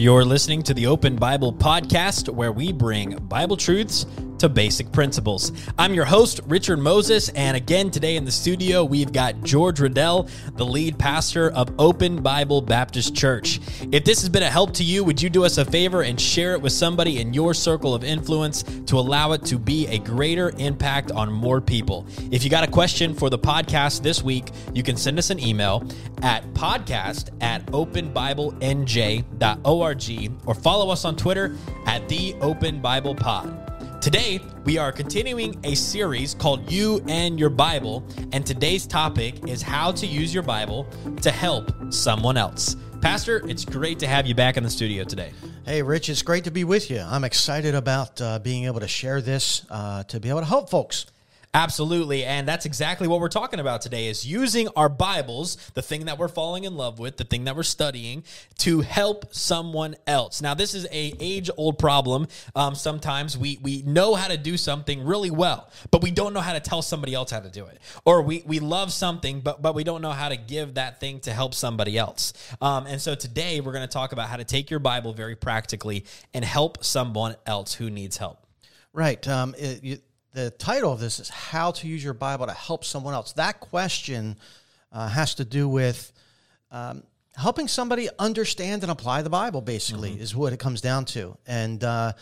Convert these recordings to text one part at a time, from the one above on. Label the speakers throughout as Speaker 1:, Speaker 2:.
Speaker 1: You're listening to the Open Bible Podcast, where we bring Bible truths to basic principles. I'm your host, Richard Moses, and again today in the studio, we've got George Riddell, the lead pastor of Open Bible Baptist Church. If this has been a help to you, would you do us a favor and share it with somebody in your circle of influence to allow it to be a greater impact on more people? If you got a question for the podcast this week, you can send us an email at podcast at openbiblenj.org or follow us on Twitter at the Open Bible Pod. Today, we are continuing a series called You and Your Bible, and today's topic is how to use your Bible to help someone else. Pastor, it's great to have you back in the studio today.
Speaker 2: Hey, Rich, it's great to be with you. I'm excited about uh, being able to share this uh, to be able to help folks.
Speaker 1: Absolutely. And that's exactly what we're talking about today is using our Bibles, the thing that we're falling in love with, the thing that we're studying, to help someone else. Now, this is a age-old problem. Um, sometimes we we know how to do something really well, but we don't know how to tell somebody else how to do it. Or we we love something, but but we don't know how to give that thing to help somebody else. Um, and so today we're going to talk about how to take your Bible very practically and help someone else who needs help.
Speaker 2: Right. Um, it, you, the title of this is How to Use Your Bible to Help Someone Else. That question uh, has to do with um, helping somebody understand and apply the Bible, basically, mm-hmm. is what it comes down to. And uh,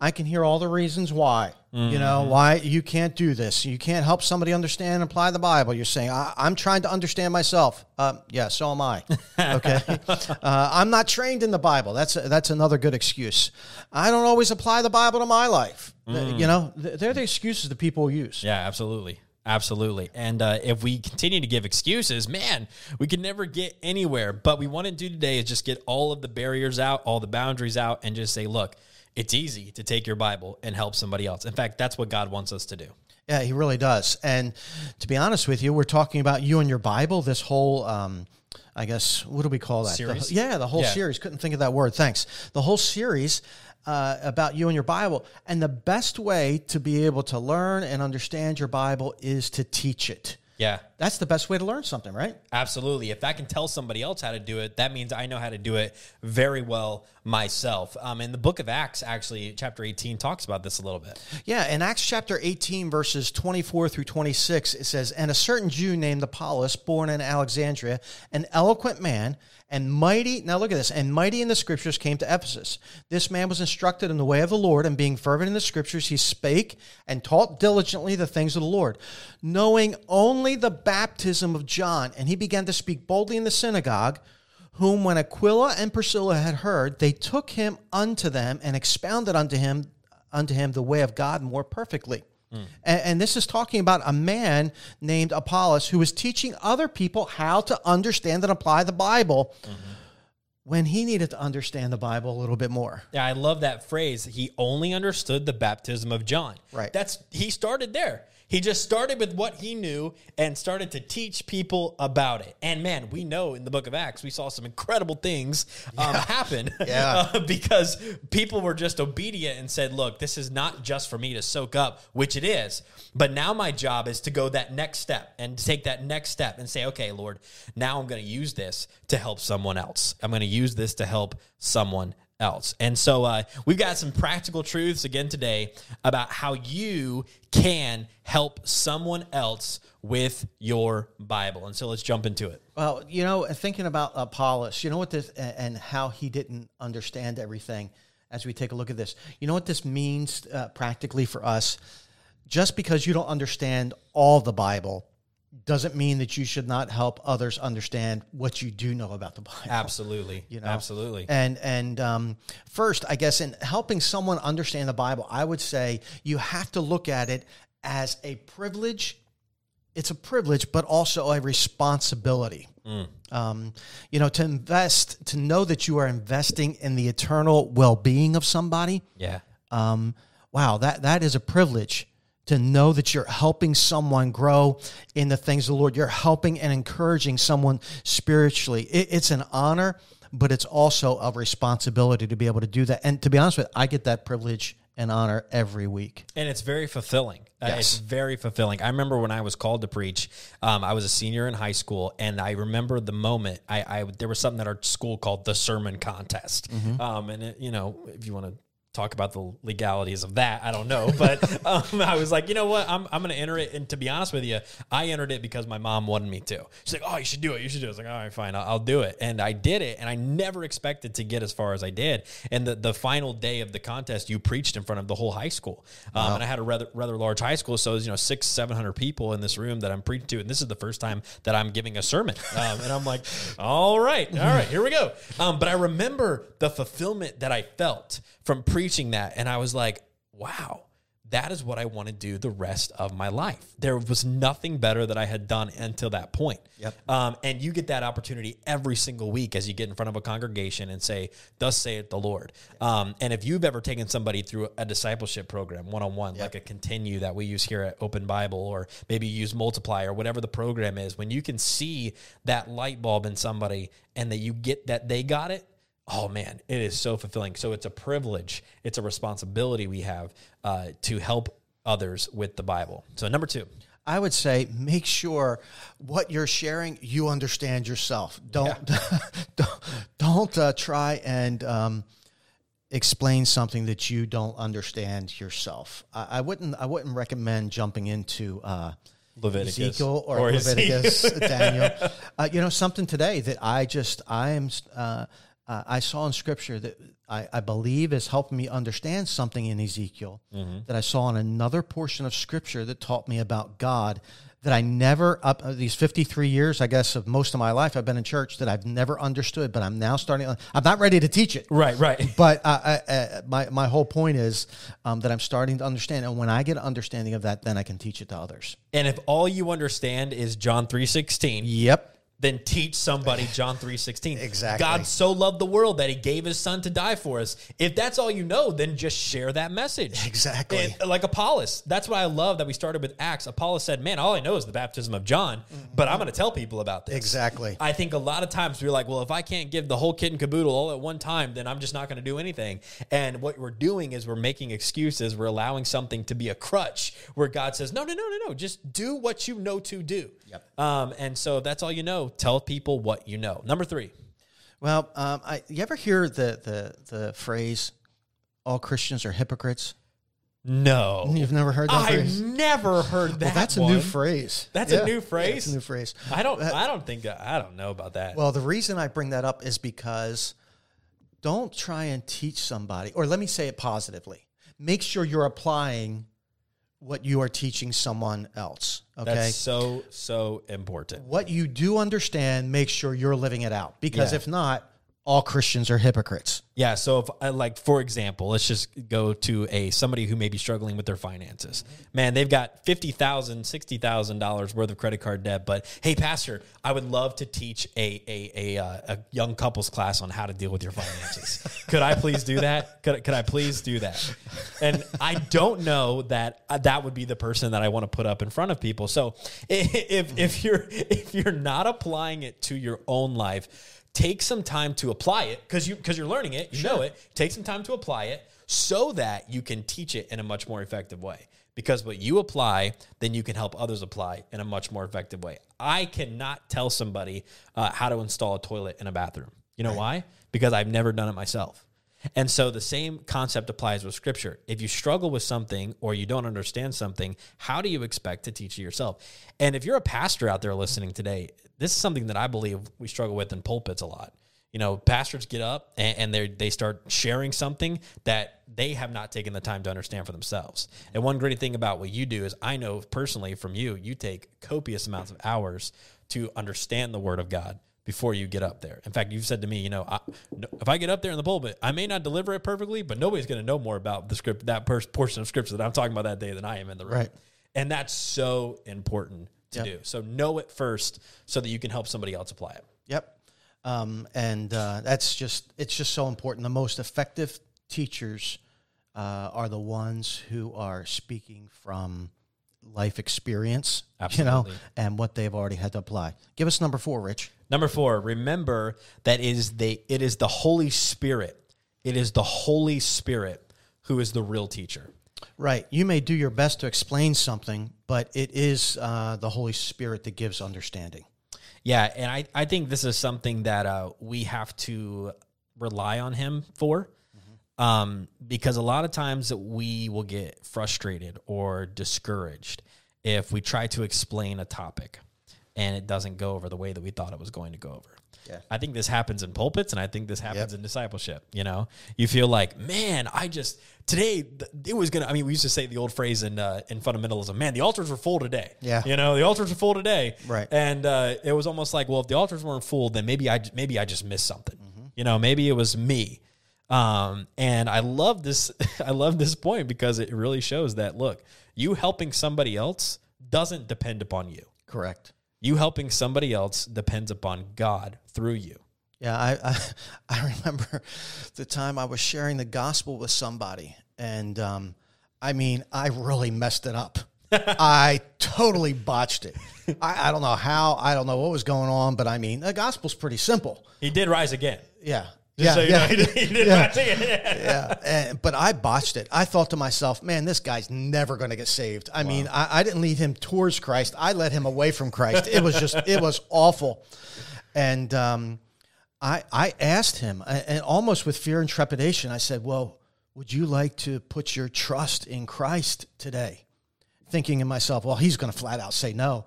Speaker 2: I can hear all the reasons why. Mm-hmm. You know, mm-hmm. why you can't do this. You can't help somebody understand and apply the Bible. You're saying, I- am trying to understand myself. Uh, yeah, so am I. Okay. uh, I'm not trained in the Bible. That's, that's another good excuse. I don't always apply the Bible to my life. Mm. You know, they're the excuses that people use.
Speaker 1: Yeah, absolutely. Absolutely. And uh, if we continue to give excuses, man, we can never get anywhere. But we want to do today is just get all of the barriers out, all the boundaries out, and just say, look, it's easy to take your Bible and help somebody else. In fact, that's what God wants us to do.
Speaker 2: Yeah, He really does. And to be honest with you, we're talking about you and your Bible, this whole. Um, I guess what do we call that?
Speaker 1: Series?
Speaker 2: The, yeah, the whole yeah. series. Couldn't think of that word. Thanks. The whole series uh, about you and your Bible. And the best way to be able to learn and understand your Bible is to teach it.
Speaker 1: Yeah.
Speaker 2: That's the best way to learn something, right?
Speaker 1: Absolutely. If I can tell somebody else how to do it, that means I know how to do it very well myself. Um, and the book of Acts, actually, chapter 18, talks about this a little bit.
Speaker 2: Yeah. In Acts chapter 18, verses 24 through 26, it says, And a certain Jew named Apollos, born in Alexandria, an eloquent man, and mighty, now look at this, and mighty in the scriptures came to Ephesus. This man was instructed in the way of the Lord, and being fervent in the scriptures, he spake and taught diligently the things of the Lord, knowing only the baptism of John. And he began to speak boldly in the synagogue, whom when Aquila and Priscilla had heard, they took him unto them and expounded unto him unto him the way of God more perfectly. Mm. And, and, this is talking about a man named Apollos who was teaching other people how to understand and apply the Bible. Mm-hmm. When he needed to understand the Bible a little bit more.
Speaker 1: Yeah, I love that phrase. He only understood the baptism of John.
Speaker 2: Right.
Speaker 1: That's he started there. He just started with what he knew and started to teach people about it. And man, we know in the book of Acts, we saw some incredible things um, yeah. happen
Speaker 2: yeah.
Speaker 1: uh, because people were just obedient and said, look, this is not just for me to soak up, which it is. But now my job is to go that next step and take that next step and say, okay, Lord, now I'm going to use this to help someone else. I'm going to use this to help someone else. And so uh, we've got some practical truths again today about how you can help someone else with your Bible. And so let's jump into it.
Speaker 2: Well, you know, thinking about Apollos, you know what this and how he didn't understand everything as we take a look at this. You know what this means uh, practically for us? Just because you don't understand all the Bible doesn't mean that you should not help others understand what you do know about the Bible.
Speaker 1: Absolutely,
Speaker 2: you know,
Speaker 1: absolutely.
Speaker 2: And and um, first, I guess in helping someone understand the Bible, I would say you have to look at it as a privilege. It's a privilege, but also a responsibility. Mm. Um, you know, to invest, to know that you are investing in the eternal well-being of somebody.
Speaker 1: Yeah.
Speaker 2: Um, wow, that that is a privilege to know that you're helping someone grow in the things of the Lord. You're helping and encouraging someone spiritually. It, it's an honor, but it's also a responsibility to be able to do that. And to be honest with you, I get that privilege and honor every week.
Speaker 1: And it's very fulfilling. Uh, it's very fulfilling. I remember when I was called to preach, um, I was a senior in high school, and I remember the moment I, I there was something at our school called the sermon contest. Um, and it, you know, if you want to talk about the legalities of that, I don't know, but um, I was like, you know what, I'm, I'm going to enter it. And to be honest with you, I entered it because my mom wanted me to. She's like, oh, you should do it. You should do it. I was like, all right, fine, I'll, I'll do it. And I did it, and I never expected to get as far as I did. And the, the final day of the contest, you preached in front of the whole high school, um, and I had a rather rather large high school, so it was you know six seven hundred people in this room that I'm preaching to, and this is the first time that I'm giving a sermon, um, and I'm like, all right, all right, here we go. Um, but I remember the fulfillment that I felt from preaching that, and I was like, wow that is what I want to do the rest of my life. There was nothing better that I had done until that point.
Speaker 2: Yep.
Speaker 1: Um, and you get that opportunity every single week as you get in front of a congregation and say, "Thus saith the Lord." Um, and if you've ever taken somebody through a discipleship program, one on one, like a continue that we use here at Open Bible, or maybe use Multiply or whatever the program is, when you can see that light bulb in somebody and that you get that they got it, oh man, it is so fulfilling. So it's a privilege, it's a responsibility we have uh, to help others with the Bible. So number two,
Speaker 2: I would say make sure what you're sharing you understand yourself. Don't don't, don't uh, try and um, explain something that you don't understand yourself. I, I wouldn't I wouldn't recommend jumping into uh,
Speaker 1: Leviticus
Speaker 2: Ezekiel or,
Speaker 1: or
Speaker 2: Leviticus, Daniel. Uh, you know something today that I just I am uh, uh, I saw in Scripture that I, I believe is helping me understand something in Ezekiel that I saw in another portion of Scripture that taught me about God that I never up uh, these 53 years I guess of most of my life I've been in church that I've never understood but I'm now starting I'm not ready to teach it
Speaker 1: right, right.
Speaker 2: but uh, I, uh, my my whole point is um, that I'm starting to understand, and when I get an understanding of that, then I can teach it to others.
Speaker 1: And if all you understand is John three sixteen,
Speaker 2: Yep.
Speaker 1: Then teach somebody John 3:16.
Speaker 2: Exactly.
Speaker 1: God so loved the world that he gave his son to die for us. If that's all you know, then just share that message.
Speaker 2: Exactly.
Speaker 1: And, like Apollos. That's why I love that we started with Acts. Apollos said, "Man, all I know is the baptism of John, but I'm going to tell people about this."
Speaker 2: Exactly.
Speaker 1: I think a lot of times we're like, "Well, if I can't give the whole kit and caboodle all at one time, then I'm just not going to do anything." And what we're doing is we're making excuses. We're allowing something to be a crutch where God says, "No, no, no, no, no. Just do what you know to do."
Speaker 2: Yep.
Speaker 1: Um, and so if that's all you know. Tell people what you know. Number three.
Speaker 2: Well, um, I, you ever hear the, the the phrase "all Christians are hypocrites"?
Speaker 1: No,
Speaker 2: You've never heard that
Speaker 1: I've
Speaker 2: phrase?
Speaker 1: never heard that.
Speaker 2: Well, that's
Speaker 1: one.
Speaker 2: a new phrase.
Speaker 1: That's a new
Speaker 2: Yeah,
Speaker 1: phrase?
Speaker 2: it's a new phrase.
Speaker 1: I don't. I don't think. I don't know about that.
Speaker 2: Well, the reason I bring that up is because don't try and teach somebody, or let me say it positively. Make sure you're applying what you are teaching someone else. Okay.
Speaker 1: That's so so important.
Speaker 2: what you do understand, make sure you're living it out. Because
Speaker 1: Yeah.
Speaker 2: if not, all Christians are hypocrites.
Speaker 1: Yeah. So if I like, for example, let's just go to a somebody who may be struggling with their finances. Man, they've got fifty thousand, sixty thousand dollars worth of credit card debt. But hey, pastor, I would love to teach a a a, uh, a young couples class on how to deal with your finances. could I please do that? Could could I please do that? And I don't know that uh, that would be the person that I want to put up in front of people. So if if you're if you're not applying it to your own life take some time to apply it because you because you're learning it you know it. Take some time to apply it so that you can teach it in a much more effective way. Because what you apply then you can help others apply in a much more effective way. I cannot tell somebody uh, how to install a toilet in a bathroom. You know why? Because i've never done it myself and so the same concept applies with scripture. If you struggle with something or you don't understand something, how do you expect to teach it yourself? And if you're a pastor out there listening today, this is something that I believe we struggle with in pulpits a lot. You know, pastors get up and, and they they start sharing something that they have not taken the time to understand for themselves. And one great thing about what you do is I know personally from you, you take copious amounts of hours to understand the word of God before you get up there. In fact, you've said to me, you know, I, if I get up there in the pulpit, I may not deliver it perfectly, but nobody's going to know more about the script, that pers- portion of scripture that I'm talking about that day than I am in the room.
Speaker 2: Right.
Speaker 1: And that's so important to
Speaker 2: Yep.
Speaker 1: do. So know it first so that you can help somebody else apply it.
Speaker 2: Yep. Um, and uh, that's just it's just so important. The most effective teachers uh, are the ones who are speaking from life experience, you know, and what they've already had to apply. Give us number four, Rich.
Speaker 1: Number four, remember that is the it is the Holy Spirit. It is the Holy Spirit who is the real teacher.
Speaker 2: Right. You may do your best to explain something, but it is uh, the Holy Spirit that gives understanding.
Speaker 1: Yeah, and I, I think this is something that uh, we have to rely on him for. Um, because a lot of times we will get frustrated or discouraged if we try to explain a topic and it doesn't go over the way that we thought it was going to go over.
Speaker 2: Yeah.
Speaker 1: I think this happens in pulpits and I think this happens in discipleship. You know, you feel like, man, I just today th- it was gonna. I mean, we used to say the old phrase in uh, in fundamentalism, man, the altars were full today.
Speaker 2: Yeah.
Speaker 1: you know, the altars were full today.
Speaker 2: Right.
Speaker 1: and uh, it was almost like, well, if the altars weren't full, then maybe I maybe I just missed something. You know, maybe it was me. Um, and I love this. I love this point because it really shows that look, you helping somebody else doesn't depend upon you.
Speaker 2: Correct.
Speaker 1: You helping somebody else depends upon God through you.
Speaker 2: Yeah, I, I I remember the time I was sharing the gospel with somebody, and um, I mean, I really messed it up. I totally botched it. I, I don't know how. I don't know what was going on, but I mean, the gospel's pretty simple.
Speaker 1: He did rise again.
Speaker 2: Yeah.
Speaker 1: Just
Speaker 2: yeah,
Speaker 1: so
Speaker 2: yeah,
Speaker 1: know, he he
Speaker 2: yeah. yeah. And, but I botched it. I thought to myself, man, this guy's never going to get saved. I mean, I, I didn't lead him towards Christ. I led him away from Christ. It was just, it was awful. And um, I, I asked him, and almost with fear and trepidation, I said, well, would you like to put your trust in Christ today? Thinking in myself, well, he's going to flat out say no.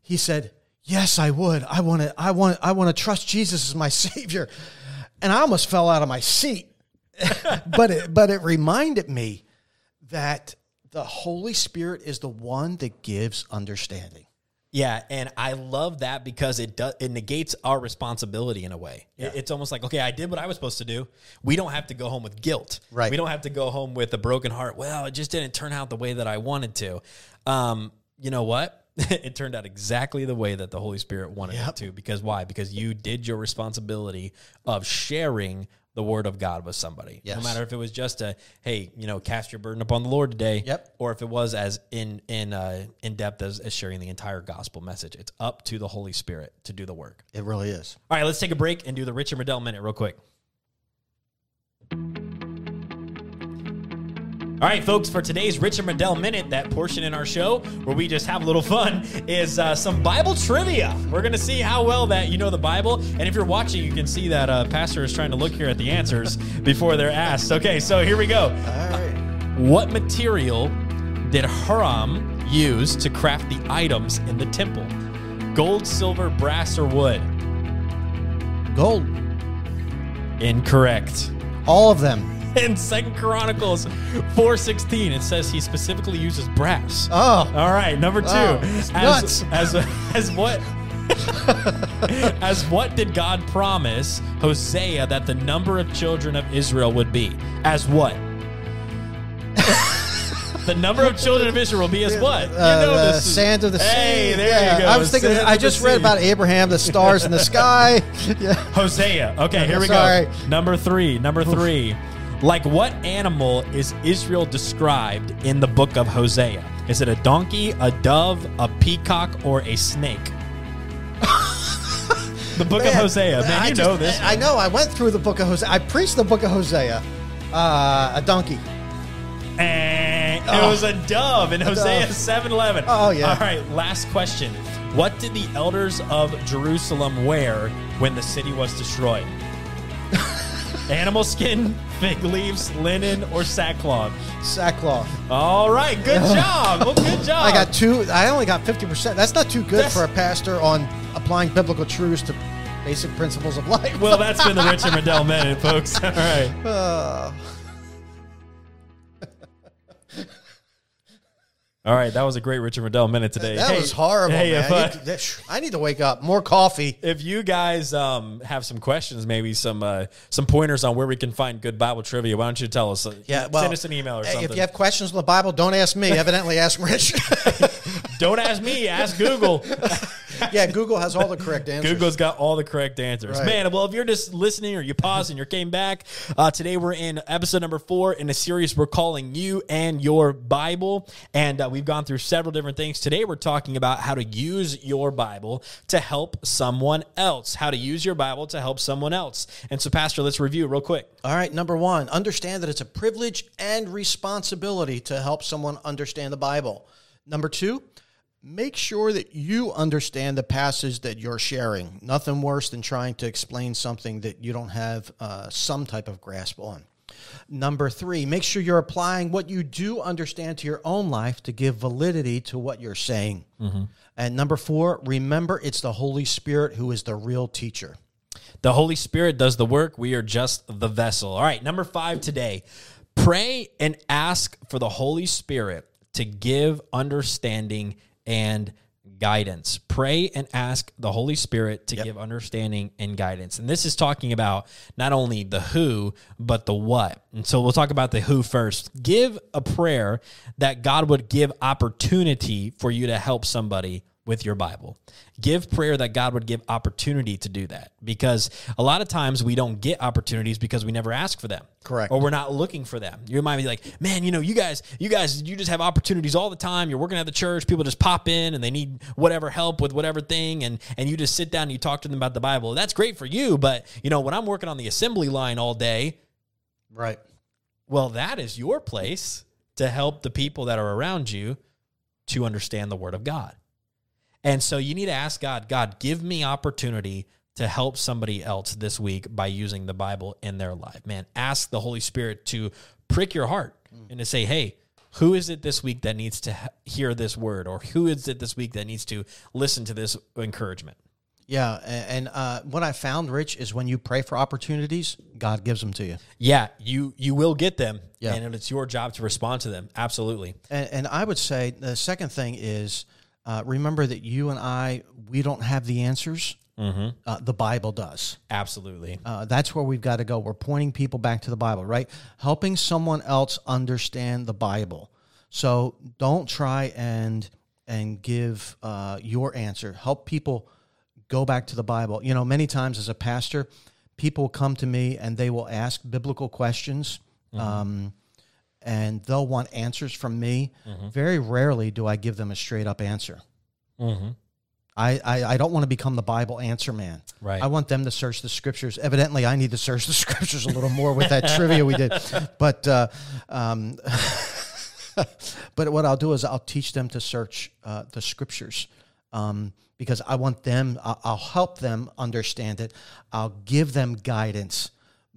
Speaker 2: He said, yes, I would. I want to, I want, I want to trust Jesus as my savior. And I almost fell out of my seat but it but it reminded me that the Holy Spirit is the one that gives understanding.
Speaker 1: Yeah, and I love that because it does it negates our responsibility in a way. It- It's almost like, okay, I did what I was supposed to do. We don't have to go home with guilt.
Speaker 2: Right.
Speaker 1: We don't have to go home with a broken heart. Well, it just didn't turn out the way that I wanted to. Um, you know what? it turned out exactly the way that the Holy Spirit wanted it to. Because why? Because you did your responsibility of sharing the word of God with somebody. No matter if it was just a, hey, you know, cast your burden upon the Lord today
Speaker 2: Yep.
Speaker 1: or if it was as in in uh, in depth as, as sharing the entire gospel message. It's up to the Holy Spirit to do the work.
Speaker 2: It really is.
Speaker 1: All right, let's take a break and do the Richard Riddell minute real quick. All right, folks, for today's Richard Riddell Minute, that portion in our show where we just have a little fun is uh, some Bible trivia. We're going to see how well that you know the Bible. And if you're watching, you can see that uh, Pastor is trying to look here at the answers before they're asked. Okay, so here we go.
Speaker 2: All right.
Speaker 1: What material did Hiram use to craft the items in the temple? Gold, silver, brass, or wood?
Speaker 2: Gold.
Speaker 1: Incorrect.
Speaker 2: All of them.
Speaker 1: In Second Chronicles 4:16, it says he specifically uses brass.
Speaker 2: Oh.
Speaker 1: All right, number two.
Speaker 2: Oh,
Speaker 1: as,
Speaker 2: nuts.
Speaker 1: as as what as what did God promise Hosea that the number of children of Israel would be? As what? the number of children of Israel will be as what? You
Speaker 2: Uh, the
Speaker 1: this is-
Speaker 2: sand of the sea.
Speaker 1: Hey, there
Speaker 2: Yeah,
Speaker 1: you go.
Speaker 2: I was thinking. I just read
Speaker 1: sea.
Speaker 2: about Abraham, the stars in the sky. Yeah.
Speaker 1: Hosea. Okay, here we
Speaker 2: Sorry.
Speaker 1: go. Number three. Number three. Like what animal is Israel described in the book of Hosea? Is it a donkey, a dove, a peacock, or a snake? the book of Hosea. Man,
Speaker 2: I
Speaker 1: you
Speaker 2: just-
Speaker 1: know this.
Speaker 2: I know. I went through the book of Hosea. I preached the book of Hosea. Uh, a donkey.
Speaker 1: And It
Speaker 2: Oh.
Speaker 1: was a dove in Hosea
Speaker 2: dove.
Speaker 1: 7:11.
Speaker 2: Oh, yeah.
Speaker 1: All right, last question. What did the elders of Jerusalem wear when the city was destroyed? Animal skin, fig leaves, linen, or sackcloth?
Speaker 2: Sackcloth.
Speaker 1: All right, good job. Well, good job.
Speaker 2: I got two. I only got fifty percent. That's not too good
Speaker 1: That's-
Speaker 2: for a pastor on applying biblical truths to basic principles of life.
Speaker 1: Well, that's been the Richard Riddell minute, folks. All right.
Speaker 2: Uh,
Speaker 1: All right, that was a great Richard Riddell minute today.
Speaker 2: that
Speaker 1: Hey-
Speaker 2: was horrible,
Speaker 1: Hey,
Speaker 2: man.
Speaker 1: if, uh,
Speaker 2: You could- that- I need to wake up. More coffee.
Speaker 1: if you guys um, have some questions, maybe some uh, some pointers on where we can find good Bible trivia, why don't you tell us?
Speaker 2: Yeah, well,
Speaker 1: send us an email or something.
Speaker 2: If you have questions on the Bible, don't ask me. Evidently, ask Rich.
Speaker 1: Don't ask me, ask Google.
Speaker 2: yeah, Google has all the correct answers.
Speaker 1: Google's got all the correct answers.
Speaker 2: Right.
Speaker 1: Man, well, if you're just listening or you paused and you came back, uh, today we're in episode number four in a series we're calling You and Your Bible. And uh, we've gone through several different things. Today we're talking about how to use your Bible to help someone else. How to use your Bible to help someone else. And so, Pastor, let's review real quick.
Speaker 2: All right, number one, understand that it's a privilege and responsibility to help someone understand the Bible. Number two, make sure that you understand the passage that you're sharing. Nothing worse than trying to explain something that you don't have uh, some type of grasp on. Number three, make sure you're applying what you do understand to your own life to give validity to what you're saying. And number four, remember it's the Holy Spirit who is the real teacher.
Speaker 1: The Holy Spirit does the work. We are just the vessel. All right, number five today pray and ask for the Holy Spirit to give understanding and guidance. Pray and ask the Holy Spirit to give understanding and guidance. And this is talking about not only the who, but the what. And so we'll talk about the who first. Give a prayer that God would give opportunity for you to help somebody with your Bible. Give prayer that God would give opportunity to do that because a lot of times we don't get opportunities because we never ask for them.
Speaker 2: Correct.
Speaker 1: Or we're not looking for them. You might be like, man, you know, you guys, you guys, you just have opportunities all the time. You're working at the church, people just pop in and they need whatever help with whatever thing, and and you just sit down and you talk to them about the Bible. That's great for you, but you know, when I'm working on the assembly line all day,
Speaker 2: Right.
Speaker 1: well, that is your place to help the people that are around you to understand the Word of God. And so you need to ask God, God, give me opportunity to help somebody else this week by using the Bible in their life. Man, ask the Holy Spirit to prick your heart and to say, hey, who is it this week that needs to hear this word? Or who is it this week that needs to listen to this encouragement?
Speaker 2: Yeah, and uh, what I found, Rich, is when you pray for opportunities, God gives them to you.
Speaker 1: Yeah, you you will get them,
Speaker 2: Yeah.
Speaker 1: and it's your job to respond to them. Absolutely.
Speaker 2: And, and I would say the second thing is uh, remember that you and I, we don't have the answers. Uh, the Bible does.
Speaker 1: Absolutely.
Speaker 2: Uh, that's where we've got to go. We're pointing people back to the Bible, right? Helping someone else understand the Bible. So don't try and and give uh, your answer. Help people go back to the Bible. You know, many times as a pastor, people come to me and they will ask biblical questions. Um, and they'll want answers from me. Very rarely do I give them a straight up answer. I, I, I don't want to become the Bible answer man.
Speaker 1: Right.
Speaker 2: I want them to search the scriptures. Evidently, I need to search the scriptures a little more with that trivia we did. But uh, um, but what I'll do is I'll teach them to search uh, the scriptures um, because I want them. I'll, I'll help them understand it. I'll give them guidance,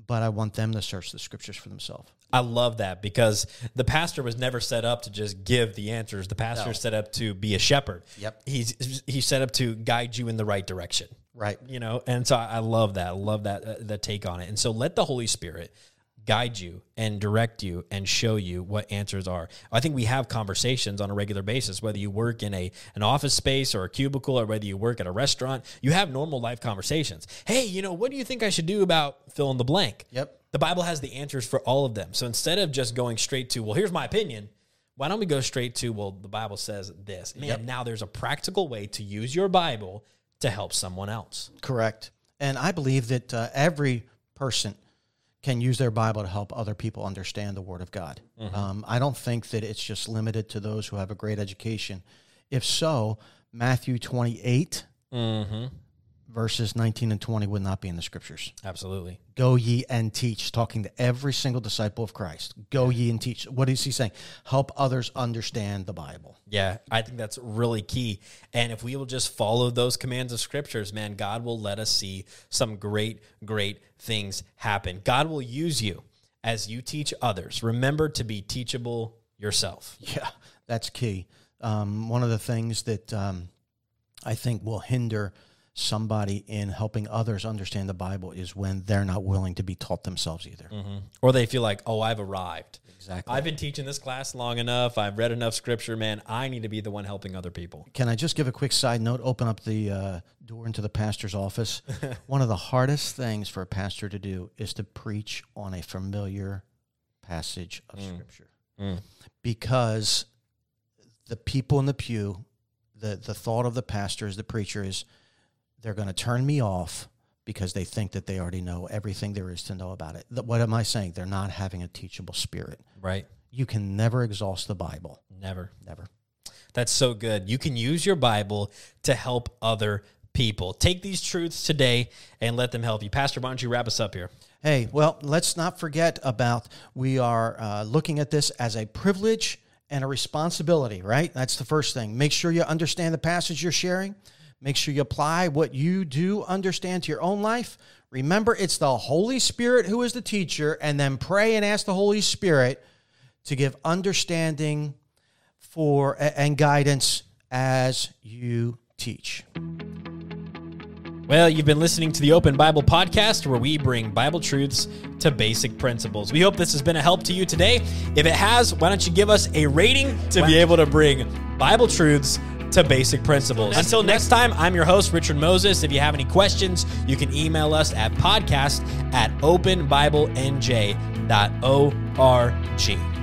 Speaker 2: but I want them to search the scriptures for themselves.
Speaker 1: I love that because the pastor was never set up to just give the answers. The pastor is set up to be a shepherd.
Speaker 2: Yep.
Speaker 1: He's he's set up to guide you in the right direction.
Speaker 2: Right.
Speaker 1: You know, and so I I love that. I love that uh, that take on it. And so let the Holy Spirit guide you and direct you and show you what answers are. I think we have conversations on a regular basis whether you work in a an office space or a cubicle or whether you work at a restaurant, you have normal life conversations. Hey, you know, what do you think I should do about fill in the blank?
Speaker 2: Yep.
Speaker 1: The Bible has the answers for all of them. So instead of just going straight to, well, here's my opinion, why don't we go straight to, well, the Bible says this? Man, now there's a practical way to use your Bible to help someone else.
Speaker 2: Correct. And I believe that uh, every person can use their Bible to help other people understand the Word of God. Um, I don't think that it's just limited to those who have a great education. If so, Matthew 28, verses 19 and 20 would not be in the scriptures.
Speaker 1: Absolutely.
Speaker 2: Go ye and teach, talking to every single disciple of Christ. Go ye and teach. What is he saying? Help others understand the Bible.
Speaker 1: Yeah, I think that's really key. And if we will just follow those commands of scriptures, man, God will let us see some great, great things happen. God will use you as you teach others. Remember to be teachable yourself.
Speaker 2: Yeah, that's key. Um, one of the things that um, I think will hinder somebody in helping others understand the Bible is when they're not willing to be taught themselves either. Mm-hmm.
Speaker 1: Or they feel like, oh, I've arrived.
Speaker 2: Exactly.
Speaker 1: I've been teaching this class long enough. I've read enough scripture, man. I need to be the one helping other people.
Speaker 2: Can I just give a quick side note? Open up the uh, door into the pastor's office. One of the hardest things for a pastor to do is to preach on a familiar passage of mm. Scripture. Mm. Because the people in the pew, the the thought of the pastor pastors, the preachers, they're going to turn me off because they think that they already know everything there is to know about it. Th- What am I saying? They're not having a teachable spirit.
Speaker 1: Right.
Speaker 2: You can never exhaust the Bible.
Speaker 1: Never.
Speaker 2: Never.
Speaker 1: That's so good. You can use your Bible to help other people. Take these truths today and let them help you. Pastor, why don't you wrap us up here?
Speaker 2: Hey, well, let's not forget about we are uh, looking at this as a privilege and a responsibility, right? That's the first thing. Make sure you understand the passage you're sharing. Make sure you apply what you do understand to your own life. Remember, it's the Holy Spirit who is the teacher, and then pray and ask the Holy Spirit to give understanding for and guidance as you teach.
Speaker 1: Well, you've been listening to the Open Bible Podcast, where we bring Bible truths to basic principles. We hope this has been a help to you today. If it has, why don't you give us a rating to be able to bring Bible truths to basic principles? Until next time, I'm your host, Richard Moses. If you have any questions, you can email us at podcast at openbiblenj.org.